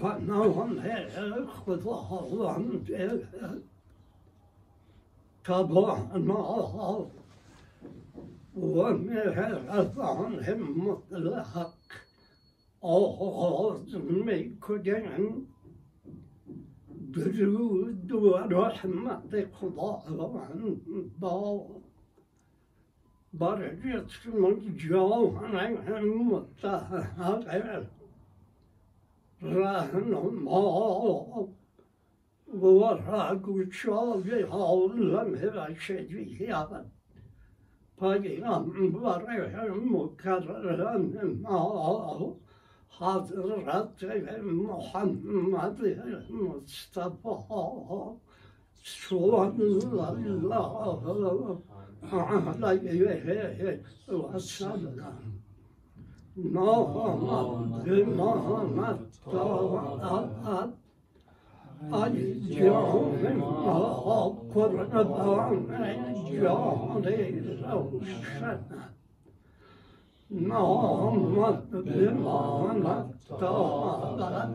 관나원 해를 구도하원 될 가보안마하오 ومهرفان مطلق آغاز میکنیم درود و رحمت خداوند با بر جسم جان متحرر Rahman, våra Gudshavi alla mera kedjia. Pajambare mukarrama Hazrat Muhammad Mustafa sallallahu alaihi wasallam. Muhammed bin Muhammed Tavahat Acıyorum kurna bağlayacağım şana Muhammed bin Muhammed Tavahat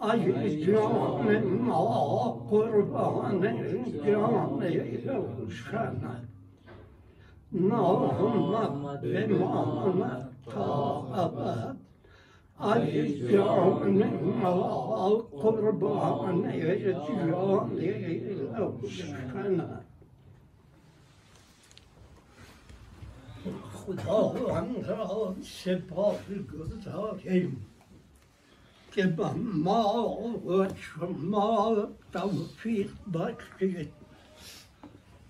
Acıyorum kurban edeceğim şana Muhammed bin Muhammed طاعت ای جان ما قربان جان روشن خداوند را سپاس گذاریم که به ما و شما توفیق بخشید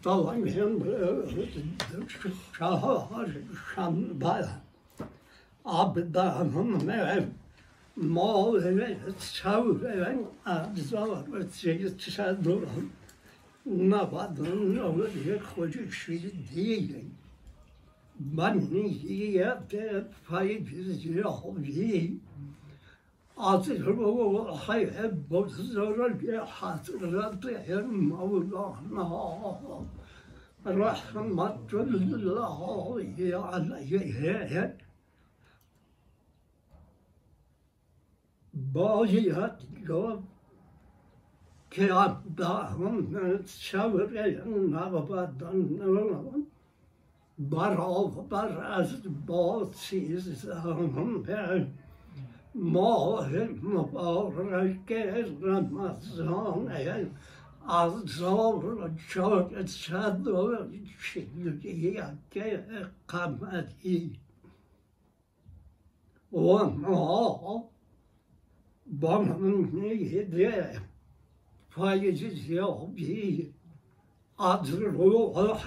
تا امروز چهار شنبه Abdanım evem. Mal evem, çavur evem. Abza var ve çeyiz çişer duran. Ne badın olur diye koca şey değil. Ben niye de payı bir hobi. Artık bu hayır bu zorun bir hatırlatıyor Mevlana. Rahmetullah aleyhi bazı yat yo kelam dağım şavır elin navabadan navabadan barav baraz bağsız zahım ben Mahir mübarek Ramazan el Azor çok sadur şiddiyake kamedi Ve mağ bağlamın neydi? Faizi ziyabi adruha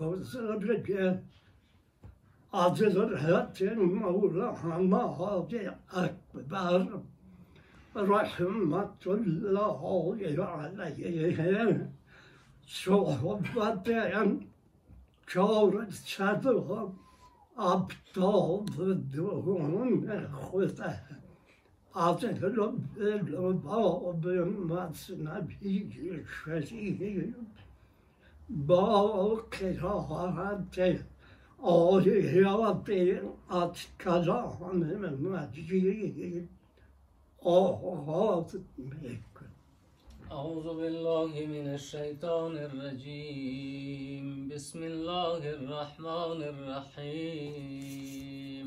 bazırıcı adrılır hatin mevlahama hadi akbar. Rahmetullahi aleyhi sohbeten kâr sadrım abdâ vüdûn hudâ altın kılıp baba o bölüm matsına bir şesi bağ kırahatı ağrı yaratı at kazanımın mecliyi ağrı أعوذ بالله من الشيطان الرجيم بسم الله الرحمن الرحيم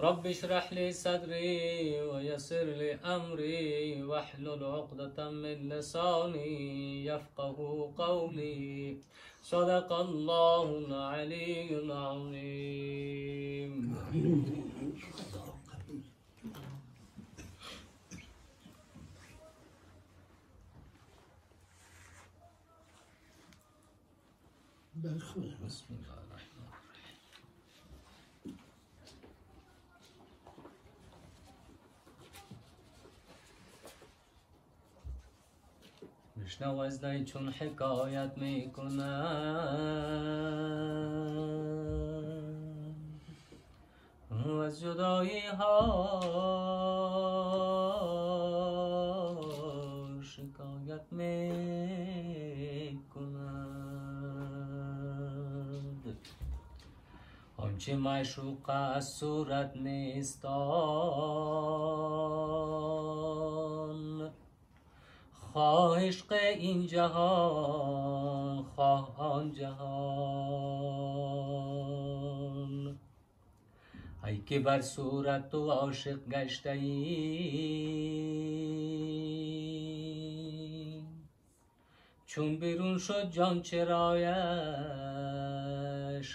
رب اشرح لي صدري ويسر لي أمري واحلل عقدة من لساني يفقه قولي. صدق الله العلي العظيم. بسم الله. بشنو از چون حکایت می‌کنم. از جدایی ها شکایت می‌کند آنچه معشوق از صورت نیستان. خواه عشق این جهان خواه آن جهان. ای که بر صورت تو عاشق گشته ای چون بیرون شد جان چرایش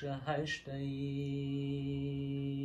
هشته ای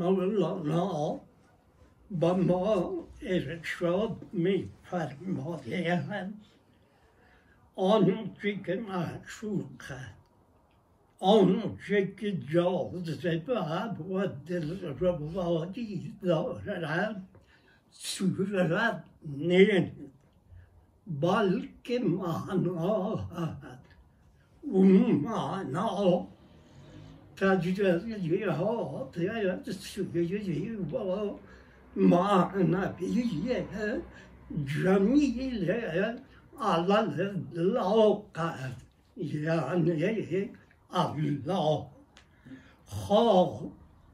mae'n lonol, bod môl i'r mi ffer môl i hyn. Ond dwi gyma trwca. Ond dwi gydrodd y fab wedyn yr rhywbeth i ddod yr ar. Och var uppkänna. An chicken mashuka. Maulana Bama är ett shot med farmadehen. An chicken mashuka. آن که جاذبه و دلربایی دارد صورت نیست بلکه معنا هست اون معنا تجربیات سوی و معنویه جمیل على اللاقت یعنی الله خواه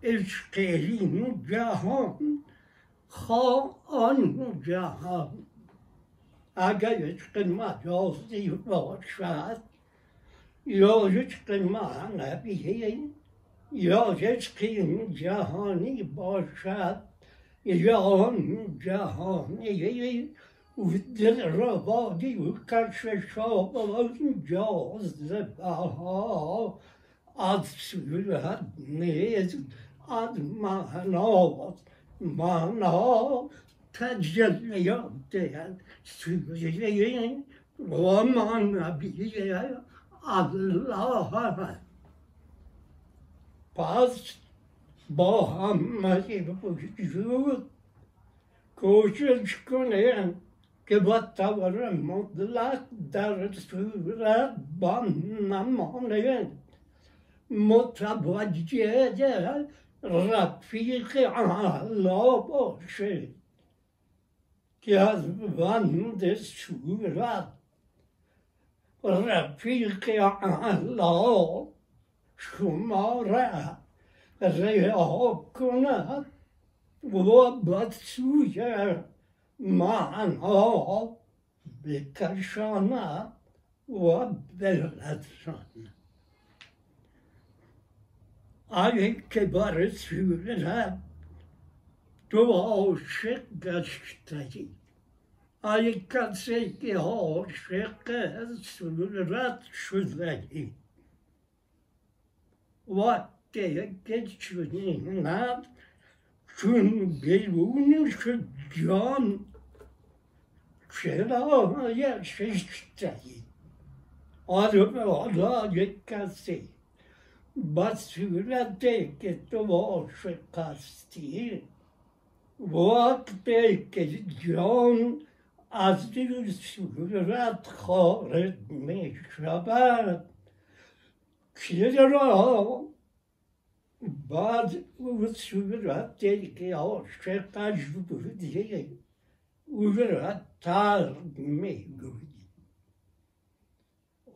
عشق این جهان خواه آن جهان اگر عشق مجازی باشد یا عشق معنوی یا عشق این جهانی باشد یا آن جهانی و دل ربادی و کشف شاب و جاذبه از صورت نیست از معنا معنا تجلیات سوری و معنوی الله پس با همه وجود کوشش کنیم که با طور مطلق در صورت با نمانه متوجه رفیق علا باشه که از بند صورت رفيق الله شمارة رياض كنت وبتسوية معنا بكرشنا وبلدنا عليك كبار سيولنا تو عاشق گشتهی I kan sig i hagsäcke surrat skyddvägg. Vattenäcket skyddingar, skyddbelonen skyddjan, skyddar skyddstägg. Adalaget kan sig. Basura täcket och varsekastig. Vakt bäcket gran, از صورت خارج می شود چرا بعد او صورتی که عاشقش بودی او را ترک می‌گویی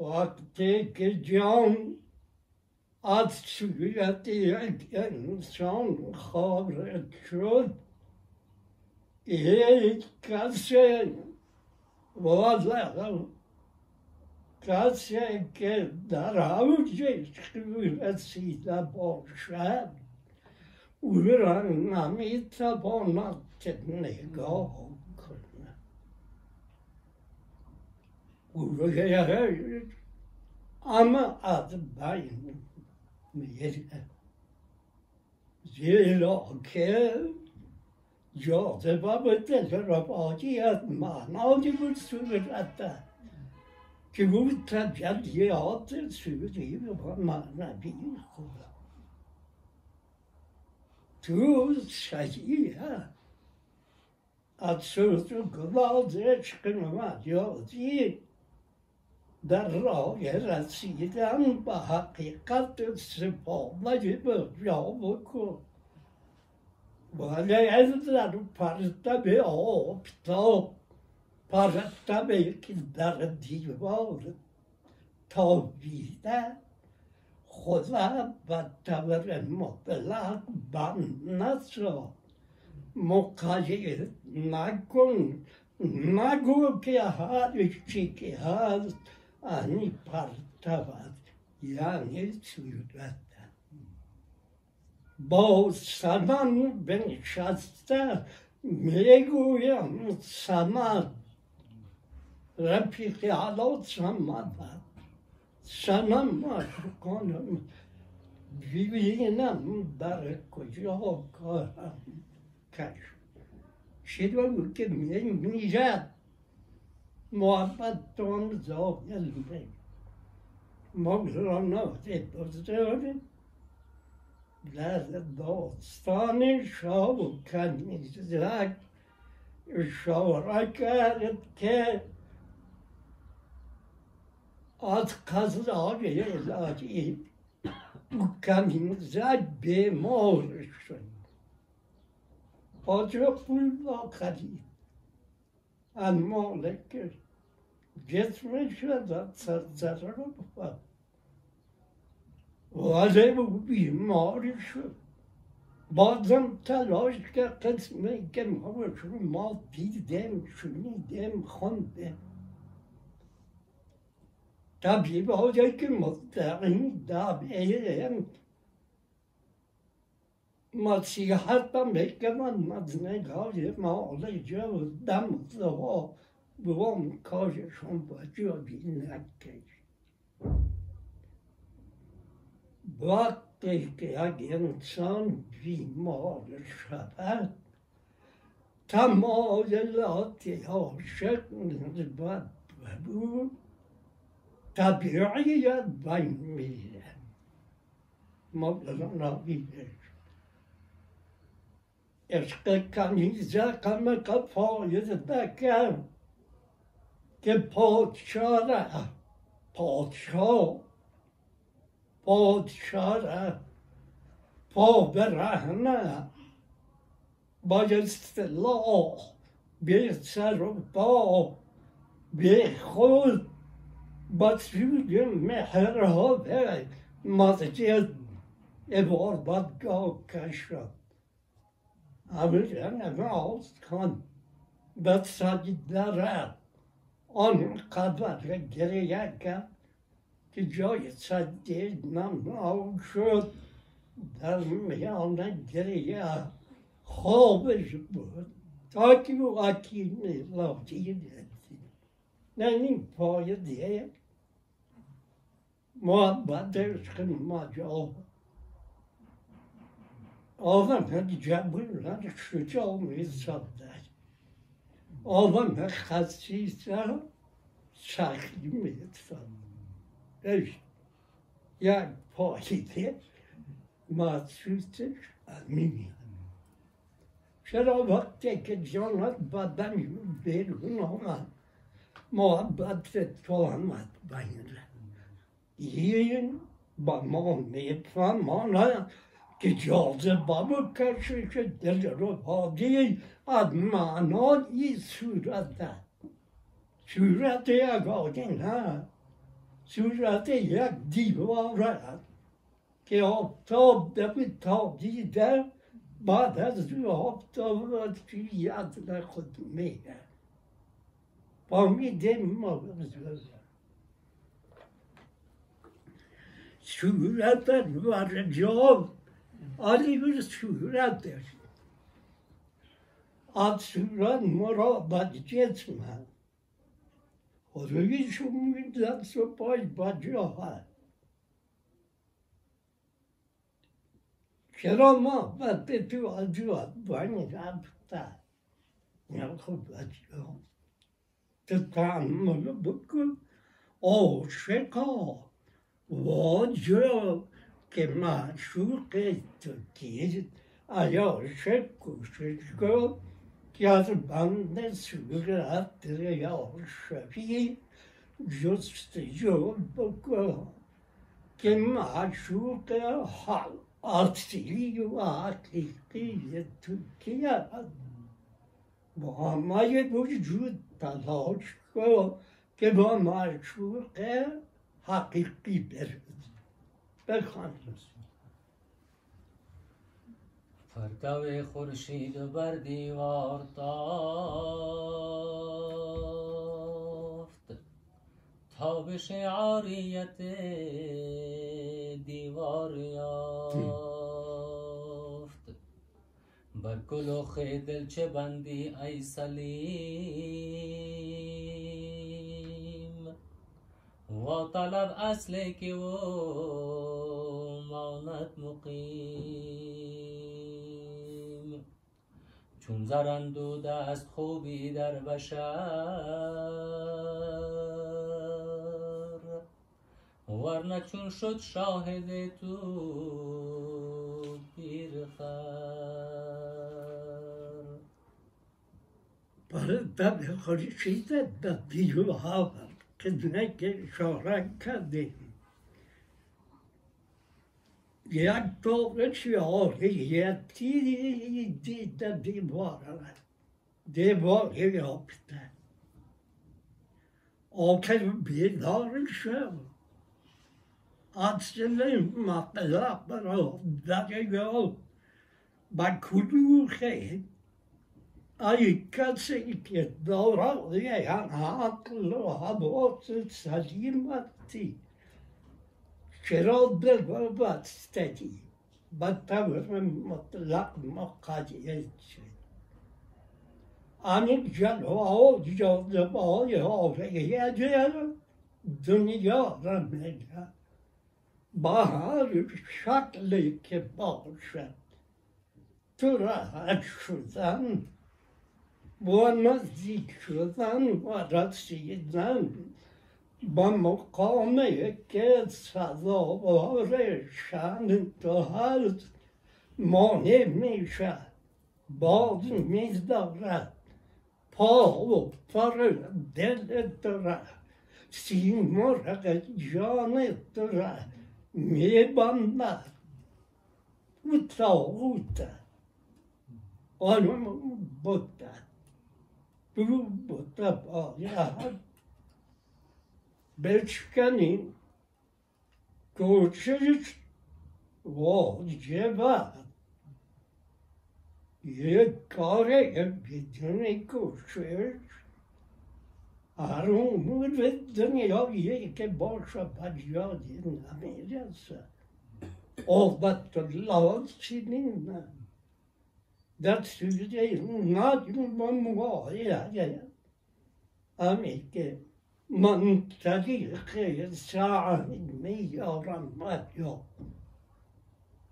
وقتی که جان از صورت یک انسان خارج شد یک کسی واضح کسی که در اوجش رسیده باشد او را نمی‌تواند که نگاه کند Ama adı benim yeri. Zira ki cazibe tezrafaciyet manacı bir surette ki bu tecelliyatı sürüyü ve manevi kula. Tu şeyi ha. At sözü kıladı çıkınma diyor در راه رسیدن به حقیقت سپاله به یا بکن Malayalılar Paris'te bir o pilav. Paris'te bir kimler diyor. Tavhide Hoza batavere mutlak ben nasıl mukayir nakun nagu ki har işçi ki har ani partavad yani sürat. با سردن بنشسته می‌گویم تا مریگو یا رفیق عدالت شما بات ما کونم بیوی نگنم در کو جو ها کارش شدو کی می. نی محبت اون جواب یل پی مغز اون در داستان شاه و کنیزک اشاره کرد که از قضای الهی کنیزک بیمار شد آجا پول را خرید. المالک جسمش را ضرر بود ولی او بیماری شد بازم تلاش که قسمی که ما ما دیدیم شنیدیم خوندیم طبیب هایی که مستقیم دابعه مسیحت می‌کنن از نگاه معالجه و دم زوا دوام کارشون با جایی نکش وقتی که یک انسان بیمار شود تمایلات عاشق نسبت به او طبیعیت بین میره مولانا میگه عشق کنیزه غم فایز بکن که پادشاه را پادشاه پادشاه پا برهنه با اصطلاح به سر و پا به خود. با سوی مهرها به مسجد عبادتگاه کشد Amerikan kan besadilere آن قدر گریه که جای صدی نماو شد در میان گریه خوابش بود تا که او اکیم لاتی رسید نه این پای دیگه محبتش خیلی مجاب آدم جبر شجاع میزدن آدم خصیصه Ev ja fahide mahsustur amin. Şeravat teke canat badan berhun olan muhabbet olamaz bayır. Yiyin bamon nefam ona Gecaldı babı karşı şedder ruhadi admanan i surada. Surada ya galdin ha. صورت یک آدم صورت یک دیوار که آفتاب دمی تابیده بعد از آفتاب توی خود میره فهمیدیم ما صورت و رجال عالی bir surettir. Ad suret murabbat cisme. رویشون میدن پای بجاهت چرا ما وقتی تو آجوات بانی رفته یا خب بجا تو تعمل بکن عاشقا واجا که معشوق تو آیا عاشق کوشش کن Yarbanın sürgülattığı yavruş şefi, Justıcı boku, kim aşuka hal, Atili yuvatlikti Türkiye, Muhammed vücut talajko, kim aşuka hakiki bir, پرتو خورشید بر دیوار تافت. تابش عاریت دیوار یافت. بر کلوخ دل چه بندی ای سلیم؟ و طلب اصل که و ماند مقیم. چون زرندود است خوبی در بشر. ورنه چون شد شاهد تو پیر خر برای دم خورشید در دیو ها که دونه که Jerntorens fjærlig hjelp, de varene. Det var hjelpte. Og kan bli dagen sjøl. Anstrengelser og dager var kunne jo se Aikasikhet, da hadde jeg hatt lov til å ha Gerald Black var about steady, but power from luck mockage. Anik can o o cücağda bağlı ya o fege ya diyor. Dünya ramega. Bahar şatlı ki bağışa. Tura açıdan. Bu anaz zikrudan, varasıydan. با مقامی که سزاوار شن هست مانع میشه باز میدارد پا و پر دل تو سیمرغ جان تو را میبندد و تاغوت آنم بودد تو بوده باید Belçika'nın Koçeriç Volceva Yekareye bedene koçeriç Arumur ve dünyayı iki başa bacıya dinlemeyecekse Olbatta lavat sininle Dat süzeyim nadim ben muayya Amerika همین که من طريق ساعة ميارا ماتيو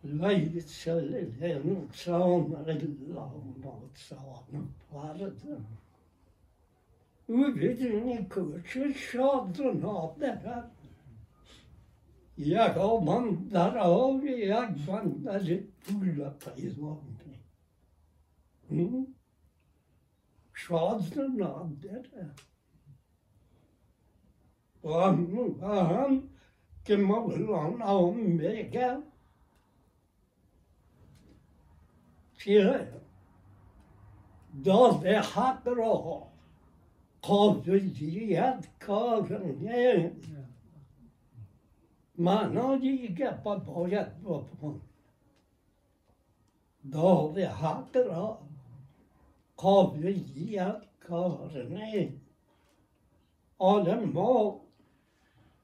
ليس للإنسان إلا ما سعى فرد وبدون كل شاد نادر یک من در آب یک بندر پول پیدا شاد نادره و هم که مولانا میگه که داد حق را قابلیت کار نیست معنا دیگه باید بکن داد حق را قابلیت کار نیست آدم ما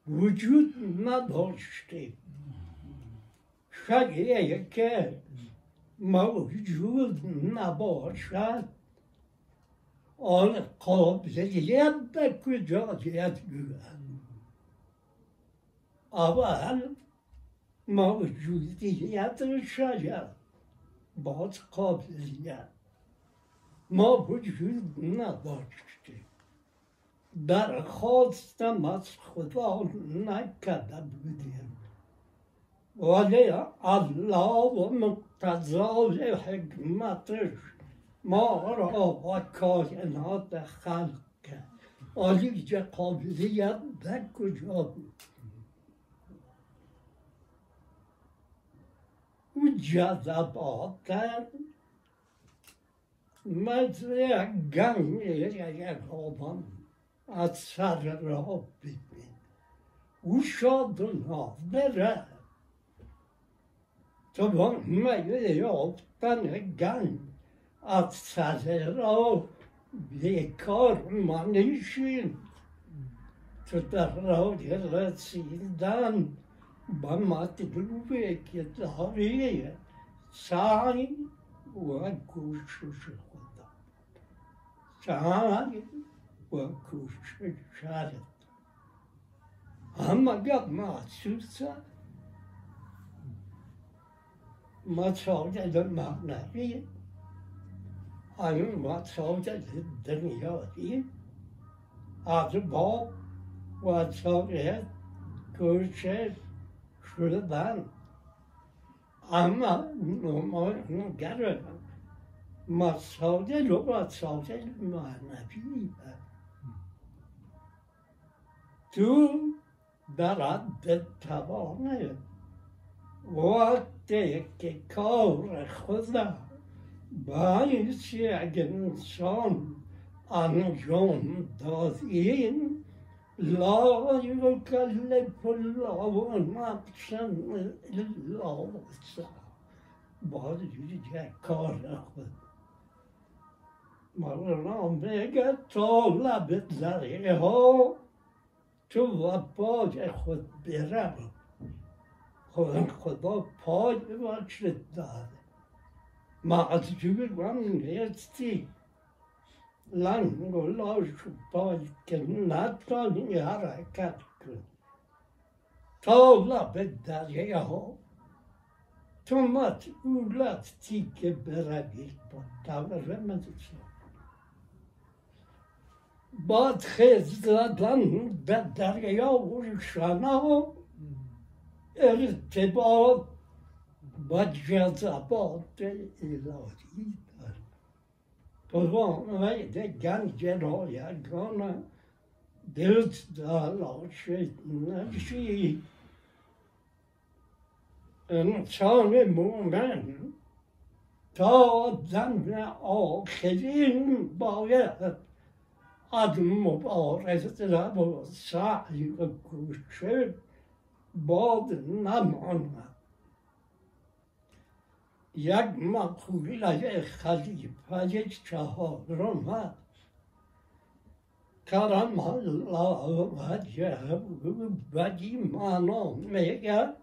وجود نداشته شاید که موجود نباشد آن قابلیت به کجایت گویند اول موجودیت شجر باز قابلیت ما وجود نداشتیم درخواستم از خدا نکرده بودیم ولی الله و مقتضای حکمتش ما را و کائنات خلق کرد چه قابلیت در کجا بود او جذبات مثل گنگ یک آدم از سر را ببین. او شاد و نادره. تو با میل یافتن گنج از سر را بیکار منشین. تو در راه رسیدن به مطلوبی که bakışı şaret. Ama yapma açılsa masal dedim mahnayı aynı masal dedim dünyayı adı bab masal et görüşer şuradan ama numaranı garip masal değil o masal değil manevi تو در حد توانه. وقتی که کار خدا باعث یک انسان انجام دادین لا یکلف الله نفسا الا وسعها باید یک کار خود. مولانا میگه طالب ذریعه ها تو و پای خود برم خدا خدا پای ببخشد داره. معذور من نیستی. لنگ و لاش و پای که نتانی حرکت کن. تا لب دریه ها. تو مسئولتی که بروی با دور مدرسه باد خیز زدن به دریا و شنا ارتباط با جذبات الهی دارد پروانه گنج رایگان دلت دلاشت نشی انسان مومن تا دم آخرین باید مبارزه و سعی و کوشش باد نماند یک مقوله خلیفه چهارم کرم الله وجهه بدی معنا میگه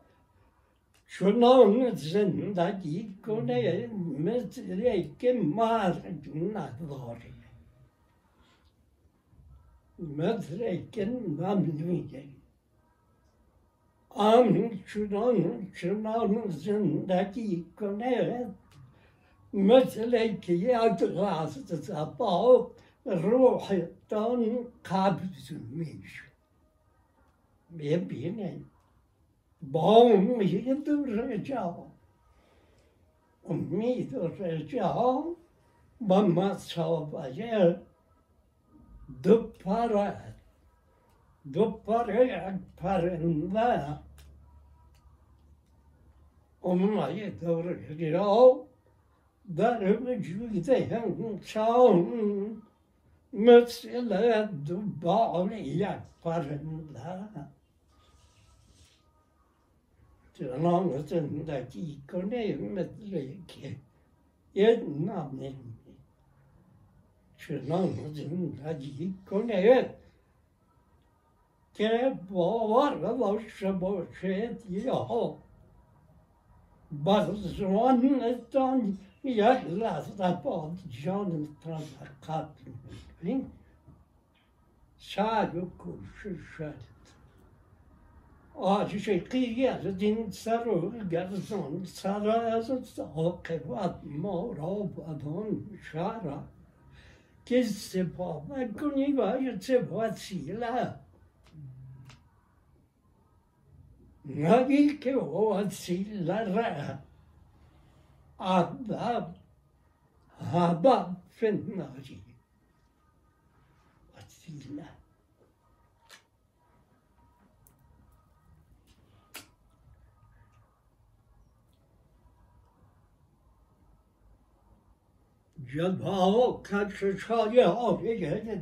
چنان زندگی کنه مثل که مرگ نداره medrekin memnuniyim. Amin şunun şunamızındaki konuya mesleki yadrası sabah ruhtan kabzülmüş. Ve beni bağım yedir reca. Ümid reca bana sabaya Dupara, dupara parında olmayı doğru gidiyor. Darımcıdayım çağım, mesela dubalı yaklarında. Cananızındaki konuyu mesela ki, yednamin چنان کنه که باور داشته باشد یا بازوانتان یک لحظه باد جانتان قتل می‌کنین سعی و کوشش شد عاشقی از این سر و گرزان سر از عاقبت ما را بدان qu'est-ce qui se passe ben, Qu'on y va, je ne sais pas si, là. نبيك واتسي لرا عذاب هباب في النار واتسي لرا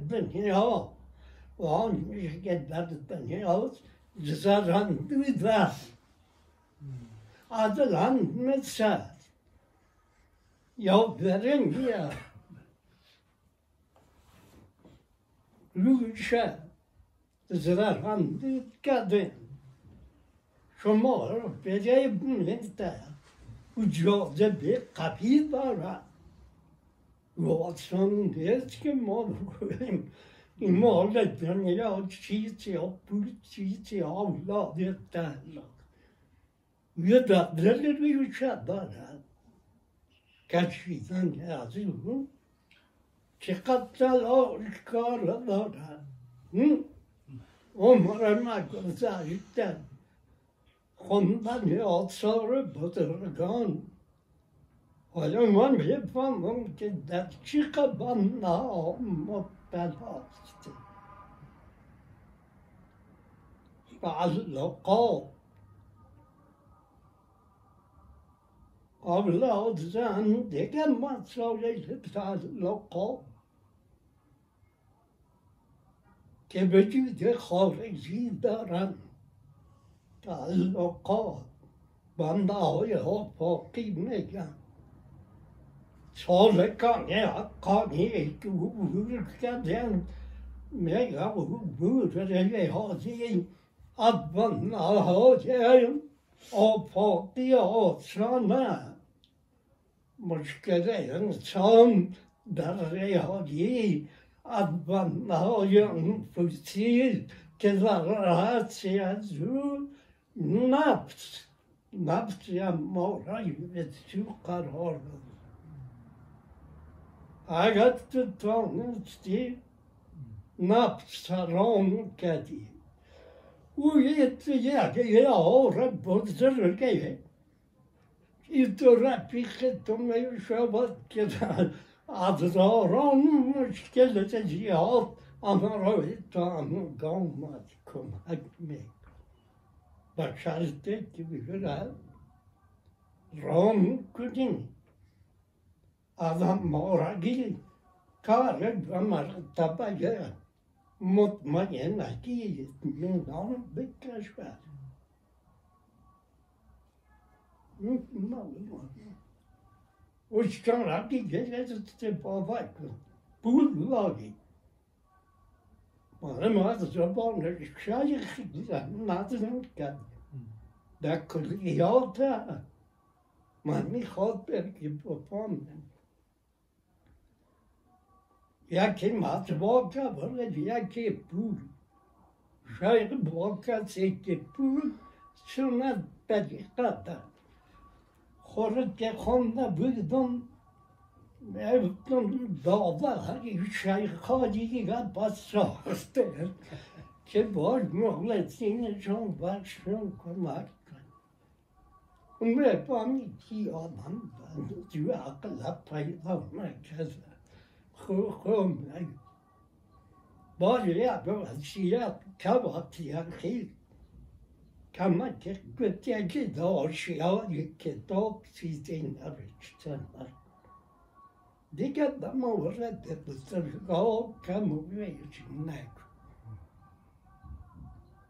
دنیا و آن که در دنیا زرندوده عدلن مثل یا برنگیه روشه زرندود کردن شما رو به جای بونده و جاذبه قوی دارد واتسان نیست که ما بکنیم این مال دنیا چیزی ها پول چیزی ها اولاد تعلق یه دل روی دارد کشیدن از اون چقدر تلاش کار دارد عمر نگذشتن خوندن آثار بزرگان حالا من می‌فهمم که در چی قبان مبتلاست تعلقات اولاد زن دیگه مسائل تعلقات که وجود خارجی دارن تعلقات بنده های میگن số lấy con nghe họ có nghĩ cái cứ vú cái đen mẹ gã vú vú cho nên cái họ gì ấp vẫn ở họ chơi ô phô đi ô sơn à một cái đấy nó sơn đã rồi họ gì ấp vẫn ở họ dùng phụ chi cái là ra chỉ dù naps naps ya mora yürütü kararlı تانستی نفس رام کردی او یک یک آر بزرگه این تو رفیق تو می شود که هزاران مشکل زیاد آنها را تو گامت کمک میکن به شرطه که بگرد رام کنیم Адам морагил, карен вамар табая, мот маен агил, минал бекашва. Uçtan rakı gelirse tepa bak. Bul lagi. Bana mazı zabanı şaşı kıdırsa nazı nıkkan. Da kırı yalta. Man mi khod bergi popam. سکه پول سنت بدیقه خورد که خونده بودم Evden dağda şeyhadiyle basaktı ki var muhletini çok başın kurmak. Umre pamiti adam ben diyor akılla payda merkeze. خوم باید وضعیت کواتی خیلی کما که گوتی که داشتی kom kabel kan man gut gedop Diket da kam ne.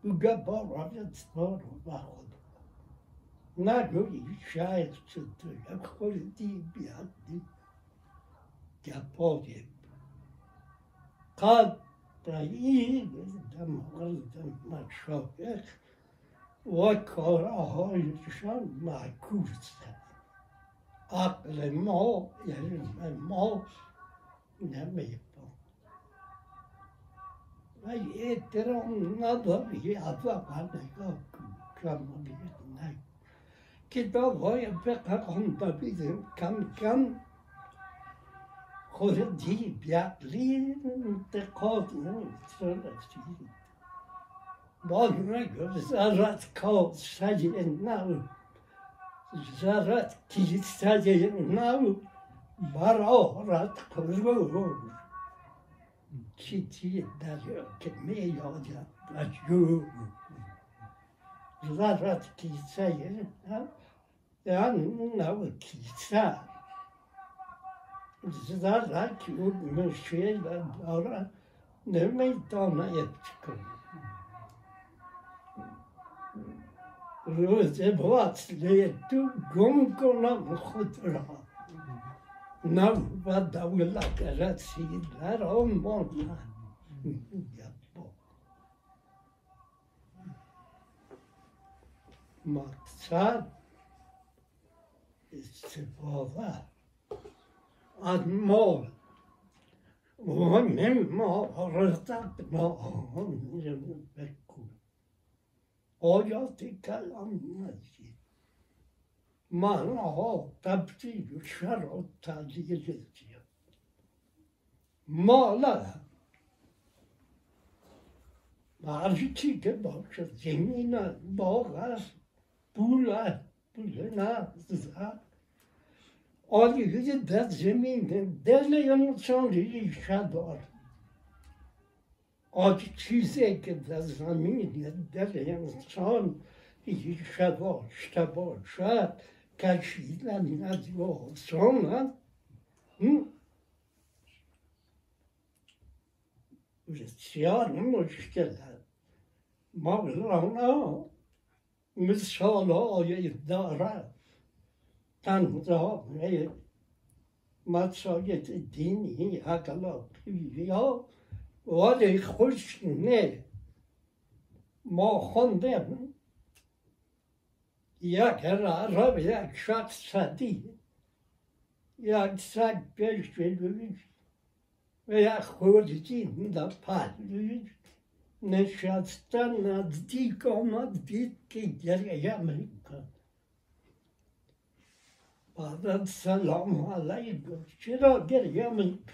Bu bar spor var. Na go şahit çıktı. Koletiği bir attı. قد بعید مورد مشایخ و کارهایشان معکوس عقل ما علم ما نمیفهم و احترام نداری اول نگاه کمالیت نه کتاب های فقه بیدیم کم کم Ходив бятлинте ковну сорочки. Богна зарад кол садин нау. Зарад килит садин нау. Баро рад козгу. Кити даже кеме яда плачу. Зарад килит садин нау. Yani bunlar kilitler. Zdarza, ki mężczyzna dora, nie ma to na jedzku. Ludzie własne tu gąko nam chodra. Nam wadały lakaracji dla Romana. Maksat, e, istifalar. одно. Мимо разобном веку. Ояти каламнази. Малого тапти шарота дилетия. Мала. Marjitiga baksa zemina boğaz pula pulana zat است پول است پول نه زد آلیه در زمین دل انسان ریشه دارد آج چیزی که در زمین دل انسان ریشه داشته باشد کشیدن از آسان است بسیار مشکل است مولانا مثال های دارد تنظام مساجد دینی اخلاقی یا ولی خوش نه ما خوندیم یک رب یک شخص صدی یک سگ پیش جلویش و یک خورجین در پهلویش نشستن نزدیک آمد دید که گریه میکن بعد سلام علیکم چرا گریه میکن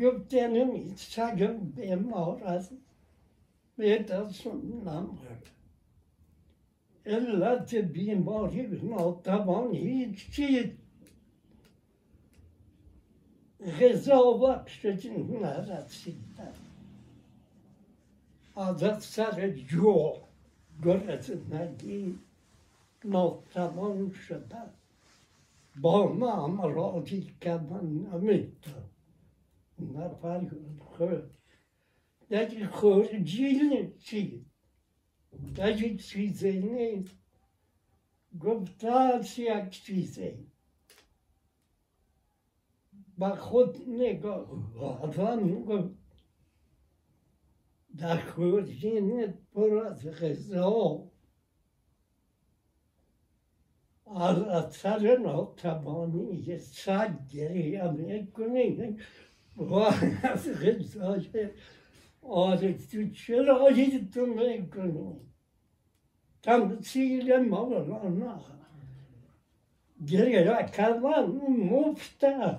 گفت نمی سگم بیمار است به دستم نمرد علت بیماری ناتوان هیچ چیز غذا وقتش نرسیدن از سر جو گرسنگی ناتوان شده با ما امراضی که من نمی‌تونم نفر خود یک خورجیل چی یک چیزی نیست گفت هست یک چیزی با خود نگاه آدم گفت در خورجین پر از غذا alla traditionaltabbanen i sagger i Amerika. Bara frisager. Adelstutcher har hit under ekonomin. Tantsilen mallarna. Grökavan mofta.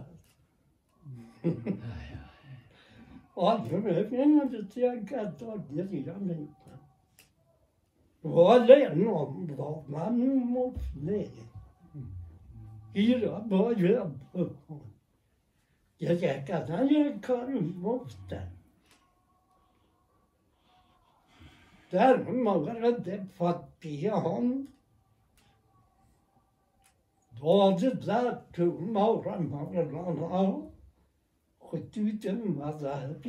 Adrövningen betyder att jag kan ta grejerna. Valerno Romanov Lenin. Ira Boya Ya ya kadar yakarım muhtar. Der mağara de fatbiyan. Doğacılar tüm mağara mağarana. Kutu tüm mazarı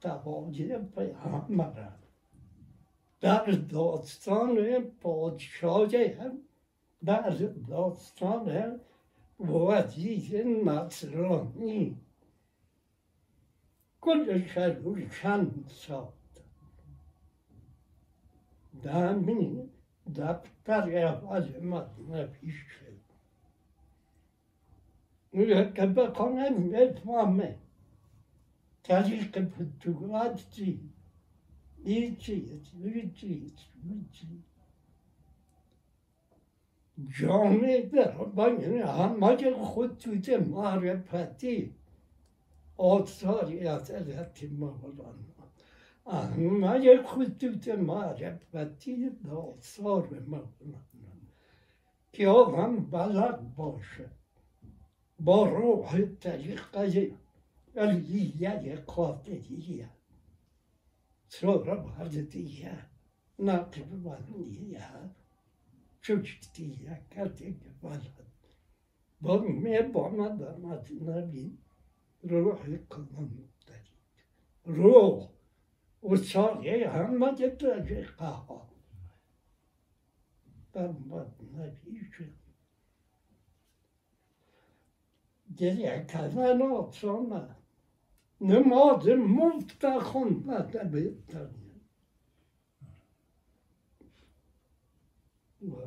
tabağıya peyamara. Dasz do strony podchodem, dasz tak, do strony władziciel matroni. Kurde, szansa. Da mi daptar yapacamat nefişe. Mürəkkəbə konəm etmamə. Tərikə pütüqatçıyım. فتوحات چی این چیز این چیز این چیز جامعه در باین همه خطوط معرفتی آثاری از علت مولانا همه خطوط معرفتی آثار مولانا که آدم بلد باشه با روح طریقه علیه قادریه Sonra bağırdı ya. Ne yapayım bana ya? Çocuk değil ya. Kardeşim bana. Bana bana damadına bin. Ruhu kullanmaktadır. Ruh. O sahaya hamad edecek kahve. Damadına bir şey. Geriye kalan o sonra. نماز مفتخون. بهتر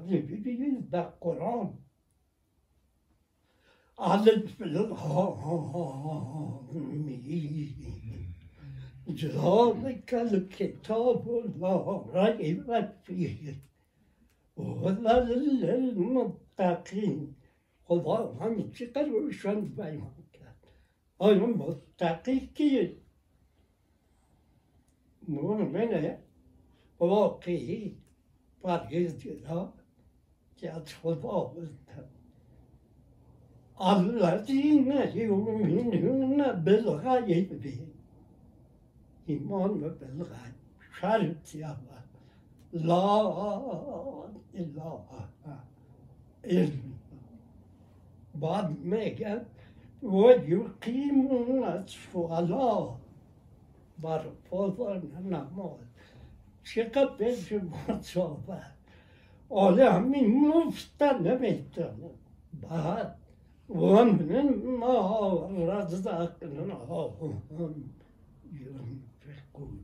ببینید در قرآن. الف ذلك الكتاب لا ريب فيه هدى للمتقين خدا همین چقدر روشن بیان Oğlum muttakiki. Mu'mine vaki parhizcila yatfudavuzda. Allazine yu'minune bil gaybi. İman ve bil gayb. Şart ya var. La ilahe illallah. Bad me gel و یقیمون الصلاة بر فرض نماز چقدر به شما صحبت آله همین مفتن نمی‌تونه بعد ومن ما رزقناهم ينفقون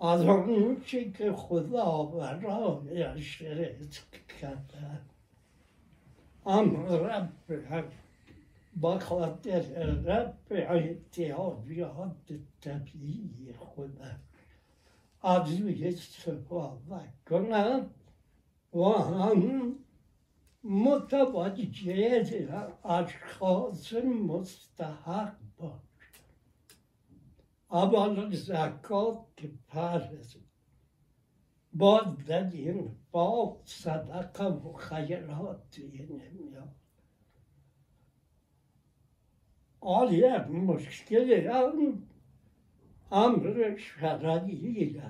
از اون چی که خدا برایش رزق کرده ام رب با خاطر رفع احتیاجات طبیعی خودم روی استفاده کنم و هم متوجه اشخاص مستحق باش اول زکات که فرض باز در این صدقه و خیرات نمیاد Ali hep müşkili amr şeradi ile.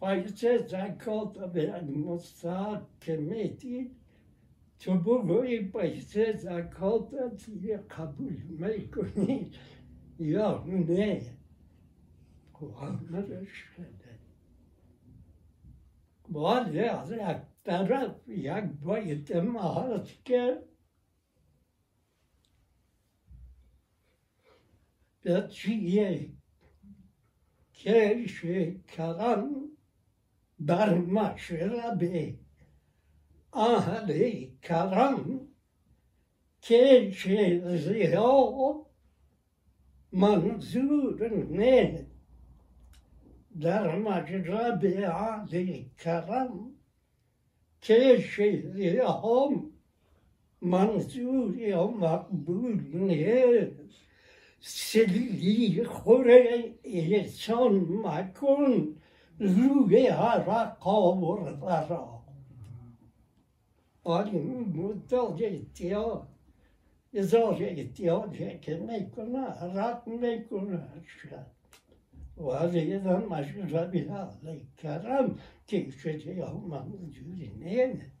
Ayrıca zakata veren mustakemeti çubuğu başta zakata diye kabul mekuni ya ne? Kuanlar şeradi. Bu arada taraf yak bayıtım ağaç بچیه کش کرم بر مشربه اهل کرم کش زیا منظور نه در مشرب اهل کرم کش زیا منظور یا مقبول نه سلی خوره احسان مکن روی هر و را آنی مدت احتیاج ازار احتیاج که می‌کنه رد می‌کنه شد و از یدن مشربی علی کرم که شده یا منجوری نه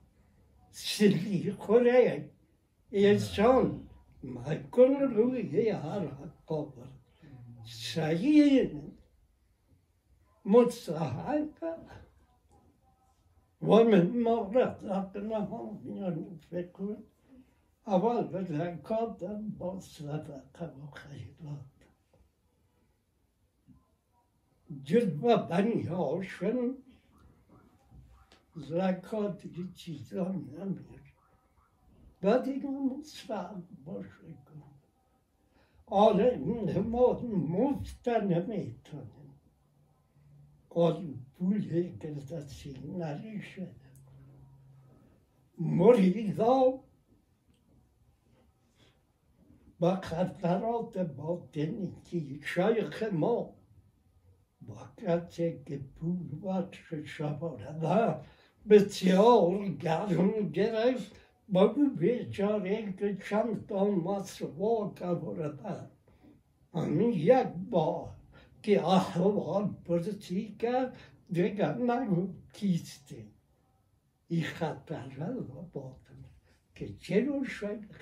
سلی خوره احسان مکن روی هر قبر صحیح مستحق و من ما رزقناهم ينفقون اول به زکات با صدقه و خیرات جلوه بنی هاشم زکات یه چیزا نمیره مصفر باشه کنم آره ما مفت نمی‌تونیم از پول که دستی نریشه. مریضا. با خطرات باطنی که شیخ ما با کسی که پول بخش شبانه بسیار گرم گرفت. Bagubécsarénk csantalmac volkaborata, ami jakba ki ahova pozitika dvega nagu tisti. I hát voltam, ki csinóságok.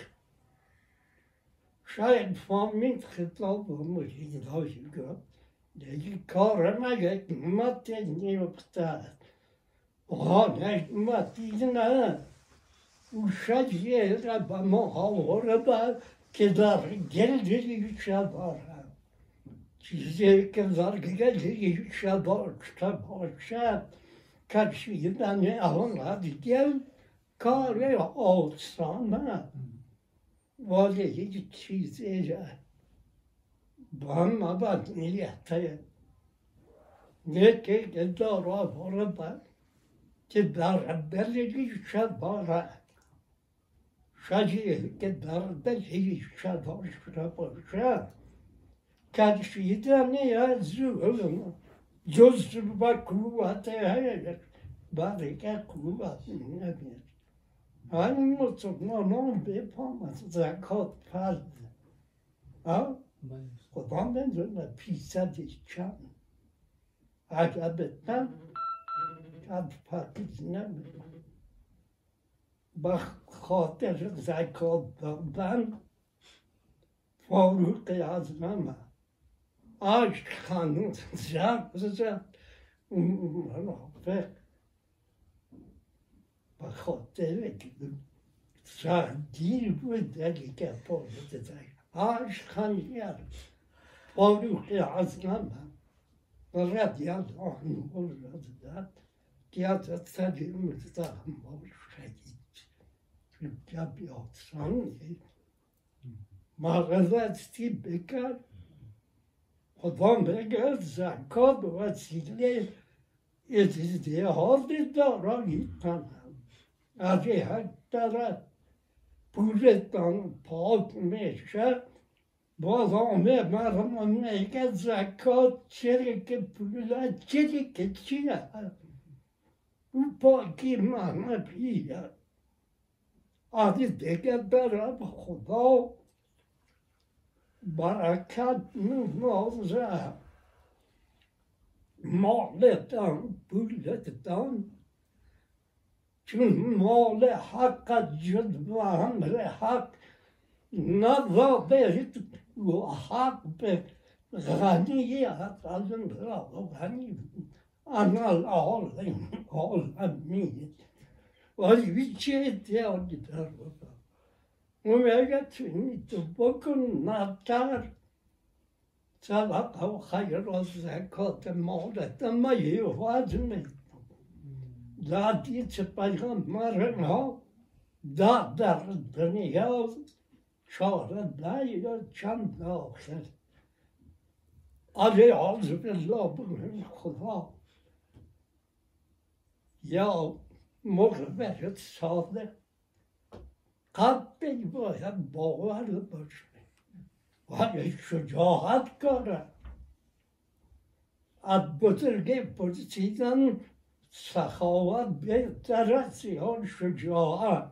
Saját van mindkét labban, hogy így nagyokat, de így karra meg egy matényi optát. Ha, egy matényi usiadzie raba mohało raba kedar geldi yüç yabar. Çizdi kedar geldi yüç yabar çıta başa. Kaçı yıdan ne ahonla diyen kare olsana. Vadeyi çizdi. Bana bak niyete. Ne ki kedar raba kedar belli yüç yabar. Шаги, дарда, леги, ша, дор, ша, ша. Karşı yedene ya zülüm. Gözlü bak kuvvete hayal. Bari gel kuvvetin ne bir. Hani mutluluk ne non yapamaz. Zakat fazla. Ha? O Odan ben zülüm. Pisa dikkan. Acab etmem. Kadı fakir ne Bak خاطر زکات دادن فاروق اعظمه عشق خانون زد زد منافق به خاطر که سردیر بود دلی که پارت زد عشق خانیر فاروق اعظمه رضی الله عنه زد که از سری مزدهم شهید جب آسان مغزستی بکرد خدا میگه زکات وسیله ازدهاد دارایی کنم از هر طرف پولتان پاک میشه باز آمه مرمان میگه زکات چرا که پول چرا که چیه او پاکی معنویه از دیگه برای خدا. برکت نوازه مالتان پولتان. چون مال حق جد و امر حق نداده و حق به غنی از غنی. انا العالم عالمین Olivicieteagitarro. Omegatinitubokun natar. Salakau hayrozekot moretamayi vadmi. Dadice peygamberin o. Dadar dünya çağrı dayı çanda oklar. Ali azbillah bugün kuda. Ya یا مقبرت صادق قبل باید باور باشه ولی شجاعت کاره از بزرگی پرسیدن سخاوت بهتر است یا شجاعت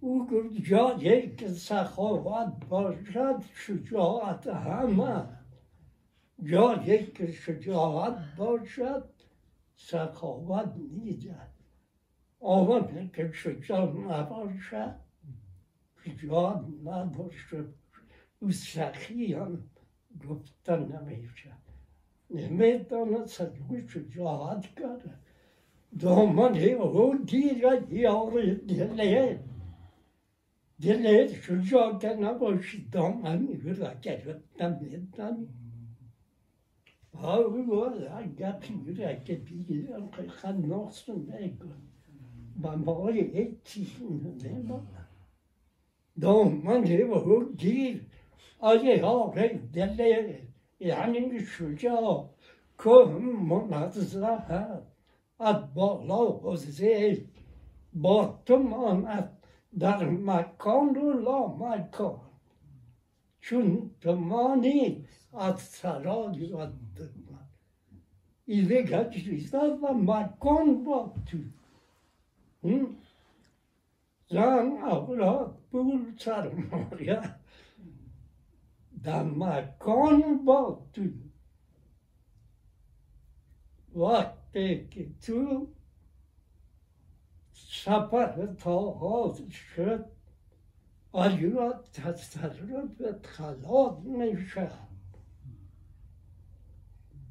او گفت جایی که سخاوت باشد شجاعت همه جایی که شجاعت باشد سخاوت نیست آمده که شجاع نباشد شجاع نباشه او سخی هم گفتن نمیشه نمی‌داند او شجاعت کرده دامن او دیگر یار دله دله شجاع که نباشی دامن او را میدانی Hou wel, ik heb hier, ik heb hier, ik ga nog man var i ett tidsnummer. Domman det var huggir. Acı yavre delle yani şuca kum monazla ad bağla o size battım anat dar makandu la makan. Çün tımani at saral yuattım. İle kaçırsa da makan battı. Zan avla bul sarmaya. Da makon baktı. وقتی که تو سفر تا شد آیا تصرف خلاص میشه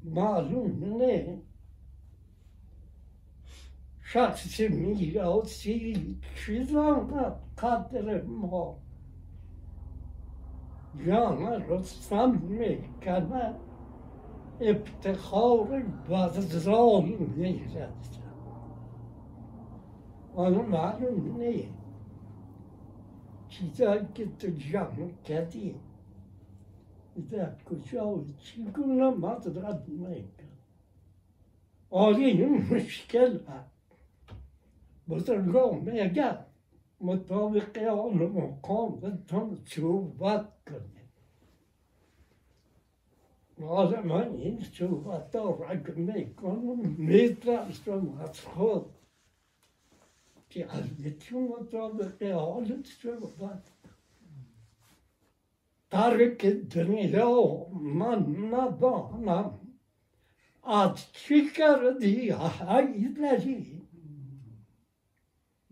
معلوم نه شخص میراسی چیزان قدر ما جان رستم میکنه افتخار وزرال میرد آن معلوم نیست چیزایی که تو جمع کردی در کجا و چگونه مدرد میکن آره این مشکل هست بزرگان میگن مطابق آن مقام بتون صحبت کنی آدمان این صحبت ها که می‌کنم میترسم از خود که از یکی مطابق حالت صحبت ترک دنیا من ندانم از چی کردی حیدری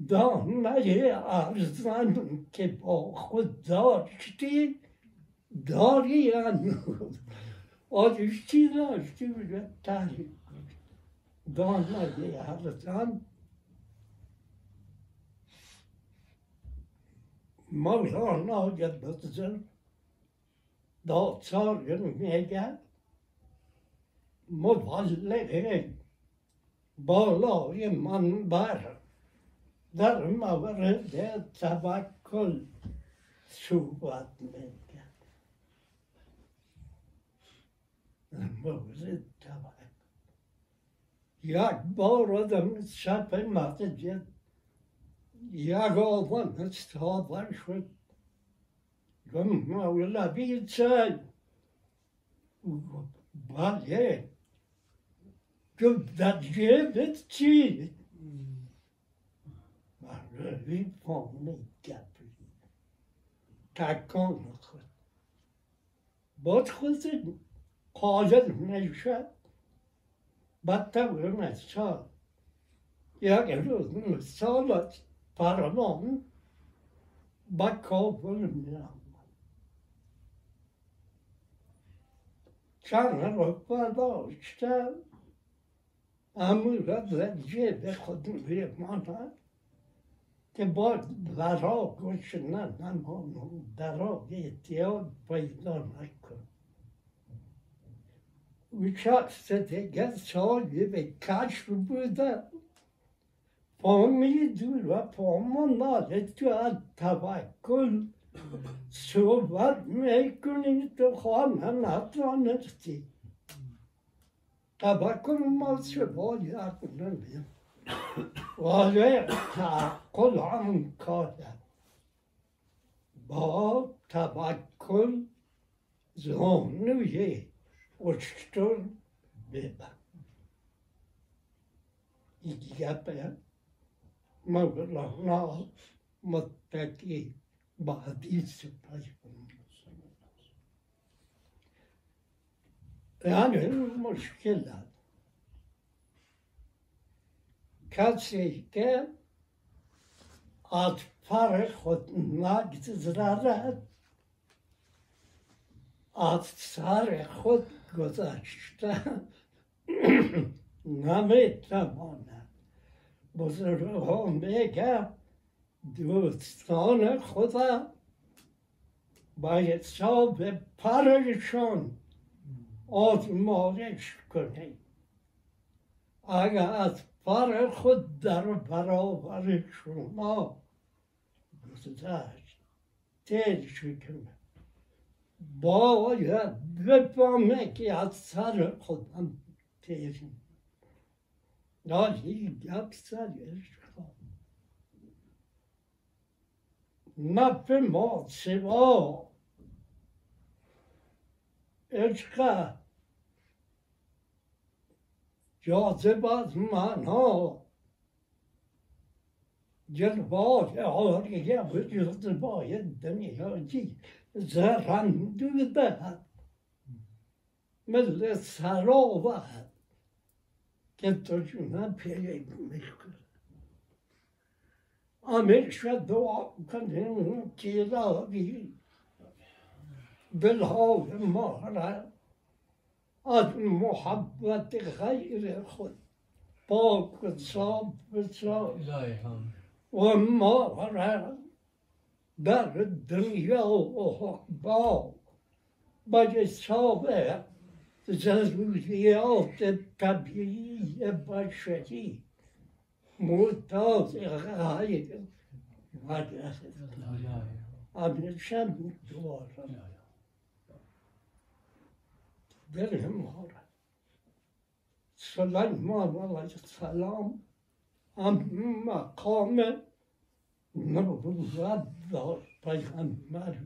دانه ارزن که با خود داشتی داری هنوز آدشتی داشتی بوده تحریک کنی دانه ارزن مولانا گذر دادسارن میگه مبلغ بالای منبر ധർമ്മവൃത സഭക്കുൾ ശുഭാത്മിക ധർമ്മവൃദ്ധവ Jak Balrodam Chapin Matajet, jak Alban Stavar Shwit, Gumma Willa Bitsa, Balje, Gubdat Gibbet Cheat. مولوی پامه گپی تکان خود بعد خود قادر نشد بدتر مثال یک روز مثالت فرمان با کابل میرم چند رو برداشتم. امور زجه به خود میماند. که با درا گشنه نمانم درا احتیاط پیدا نکن و شخص دیگه صاحب کشف بوده. فهمیدون و فهمان تو از توکل صحبت می‌کنی تو خانه نتوانستی. توکل ما شبای نمیم ولی تعقل هم کاره با توکل زانوی اشتر ببن این گپه مولانا متکی با حدیث پیغمبر یعنی مشکل هست کسی که از پر خود نگذرد از سر خود گذشته نمی‌تواند بزرگها میگه دوستان خدا با حساب پرشان آزمایش کنی اگر از فر خود در برابر شما. گذشت. دل شکنه باید بفهمه که از سر خودم تیریم ولی گپ سرش نفع ما سوا. عشق Jazebatmanho. Jilbab ağır ya bu jilbab yedim ya ki zaran dübde. مثل سراب كتشنا في مشكل أمير شدوا كنهم كيلا بي بالهاو المهرة از محبت غیر خود پاک صاف بساز و ما را در دنیا و با حساب ضروریات طبیعی بشری محتاج غیر همیشه دعا ما را سلیمان علیه السلام هم مقام نبوت داشت پیغمبر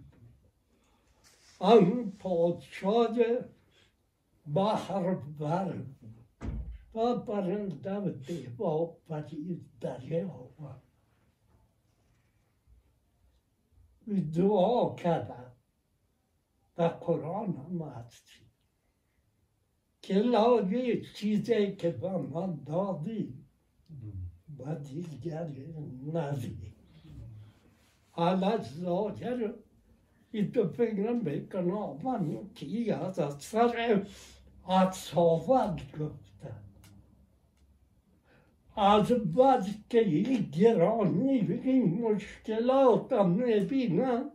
هم پادشاه بحر بر و برنده و دیبا پرید دریا و دعا کردم و قرآن هم که لاگه چیزی که به من دادی و دیگر ندی حالا ظاهر این تو فکرم بکنم من کی از سر اتصافت گفتم از بس که این گرانی این مشکلاتم می‌بینم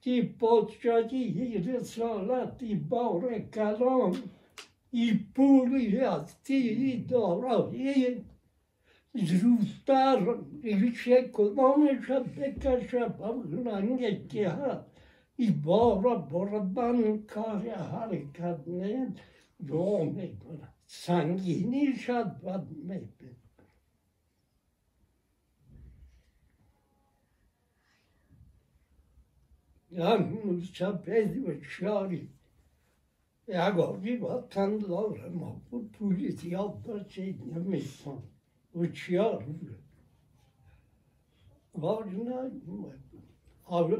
که پادشاهی رسالتی بار کلام Impugnazioni dorowi, zrzutar ilçe şey, kullanışa bekaşa bağlangekiha, ibora boradan kare harekatne yome kara. Sangini şadvad meybe. Yalnızca bedve şarik می‌کنه سنگینی شد بد میبین هم شب و شاری یک با تن داره ما بود پولی زیاد داشت نمیتون و چیار بود ولی نه حالا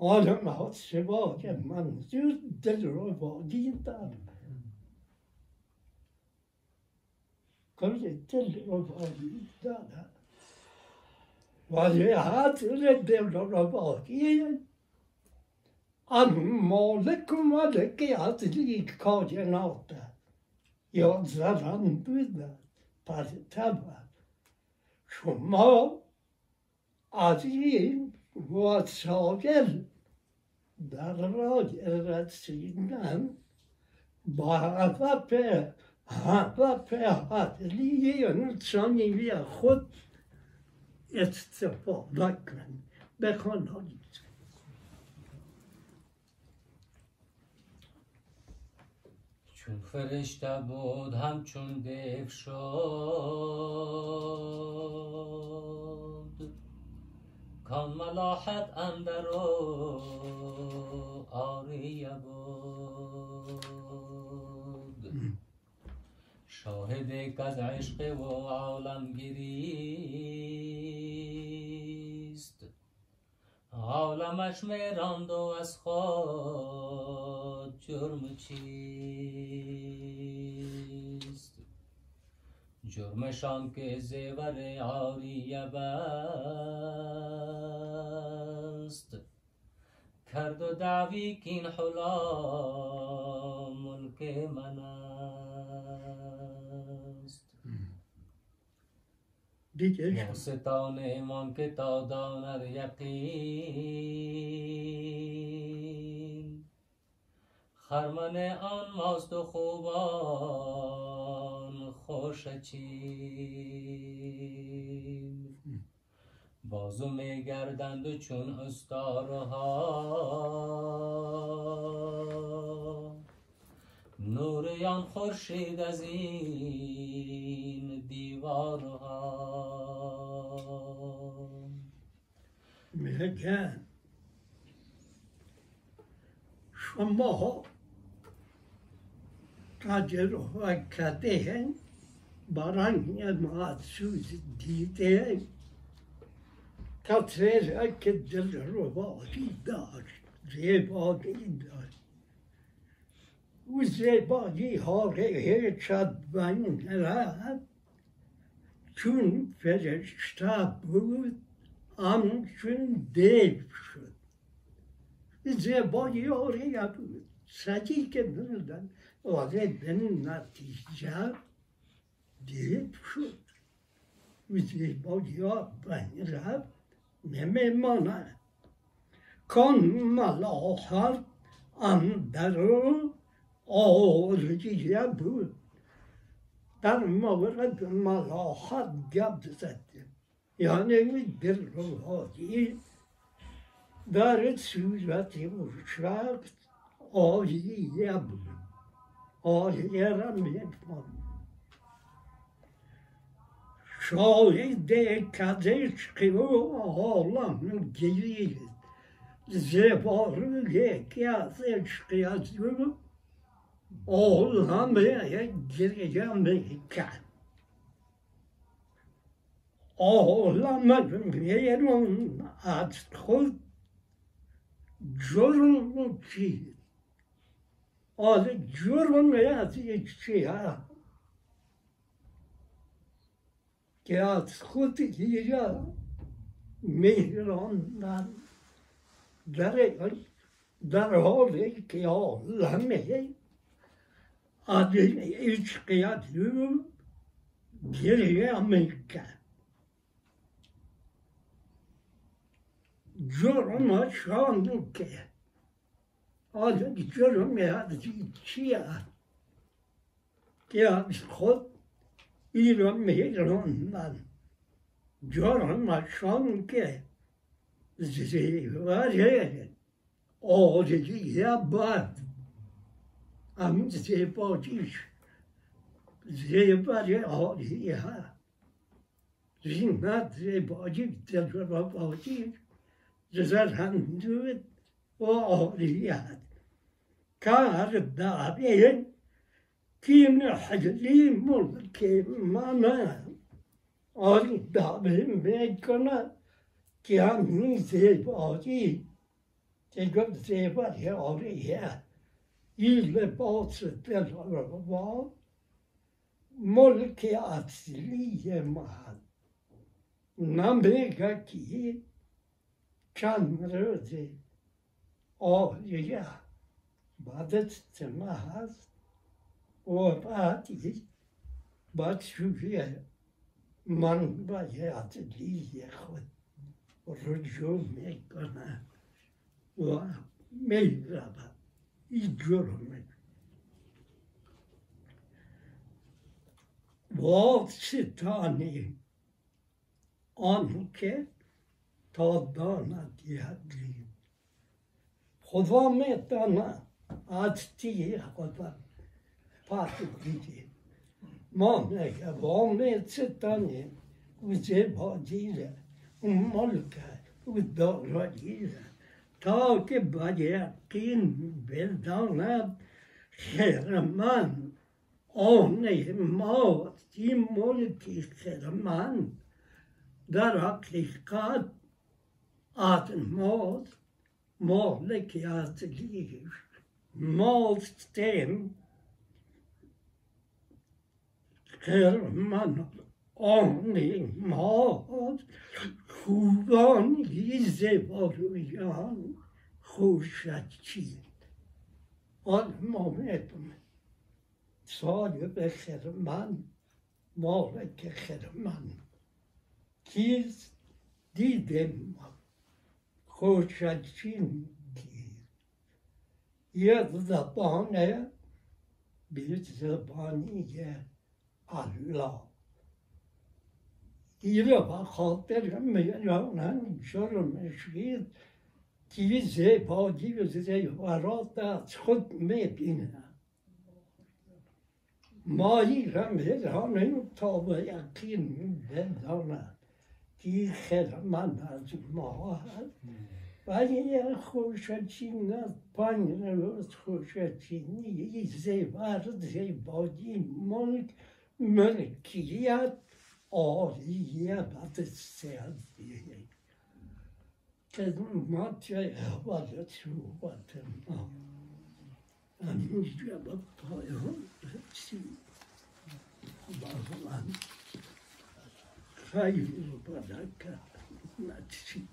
ஆலமாச்சு வாக மன்சூர் தல்ரோ வாகிந்தார் Kommer tillrå vagiந்தார் varje hatur தல்ரோ வாகிய Anmalekum aleke atlik kajenata. Jag zaran buda paritaba. Shuma adjim وسایل در راه رسیدن با هدف هدف اصلی انسانی خود استفاده کن. بخوانید چون فرشته بود همچون شد کان ملاحت اندرو آریه بود شاهد از عشق و عالمگیریست عالمش میراند و از خود جرم چیست؟ جرمشان که زیور عاریه بست کرد و دعوی که این حلا ملک من است. دیگه واسطان ایمان که تا داند یقین. خرمن آن ماست و خوبان خوش چین. بازو می گردند و چون استارها نوریان خورشید از این دیوارها. میگن شما تجربه کرده برای محسوس دیده تصویر که دل ربایی داشت زیبایی داشت و زیبایی ها هیچ بین رفت چون فرشته بود همچون دیو شد زیبایی ها بود سجی که بودن avrebbenin natija diye şu müthiş bozuyor benzer neme mana. Kon malahar andaru orjiye bu. Dar mavrad malahar gabzetti yani bir ruhi dar sürati uçak orjiye bu. Ağlayarak yapmam. Şahı de kader çıkıyor ağlam geri. Zevarı de çıkıyor ağlam gireceğim hikaye. Ağlamadım yerim açtı. Yorulup çiğ. Ağzı cıvır bununla ya, atı şey ya. Ya sıkıntı ya. Mehrandan derhal derhal kıyameye adil üç kıyamıyorum geriye Amerika. Jorama şu an ülkeye. بیرون از خود جرم چیست آن جرم از یک چیه که از خود دیگر میراندن در در حالی که عالمه از عشقیت رو گریه می‌کرد جرمشان که حالا جرم از چیه که از خود ایران میراندن جرمشان که زیوره آرزی بد هم زیباییش وأولياء كاردارين كيم حجلي ملكي مانا أردابين بيكنا. كيامي زيب أولي تجد زيب أولياء إلى باسط الأرباب ملكي أصلي معنا نمبر كي كان رزق O ja, badet tema has. O pati bat şükriye. Man bayatı değil yakın. Rücu mekana. O meyraba. İdiyorum. Volt sitani. Anke tadana diyadliyim. kodwa me tama ati ye kodwa patu kiji ma me ya bo me tsitani uje bo jire umolka udo ro jire ta ke ba je kin bel down na herman o ne mo ti molki herman dar hat ich kat aten mod مالک اصلیش ماستیم خیرمند آن ما خوبان زیبایان خوشچین آن مامتم صاحب خرمن مالک خرمن کیست دیدم دید یک زبانه bir zebaniye Allah. Yine bak halklar میانن جرم شید که زیبایی و زیورات از خود می‌بینن مایی را میرانیم تا به یقین بداند که خرمن از ما هست ولی خوشچین پنج روز خوشچینی زیور زیبایی ملک ملکیت عالیت سیادی خدمت احوالت شوبت ما. همینجا به پایان رسید. ai bana kadar. na şimdi.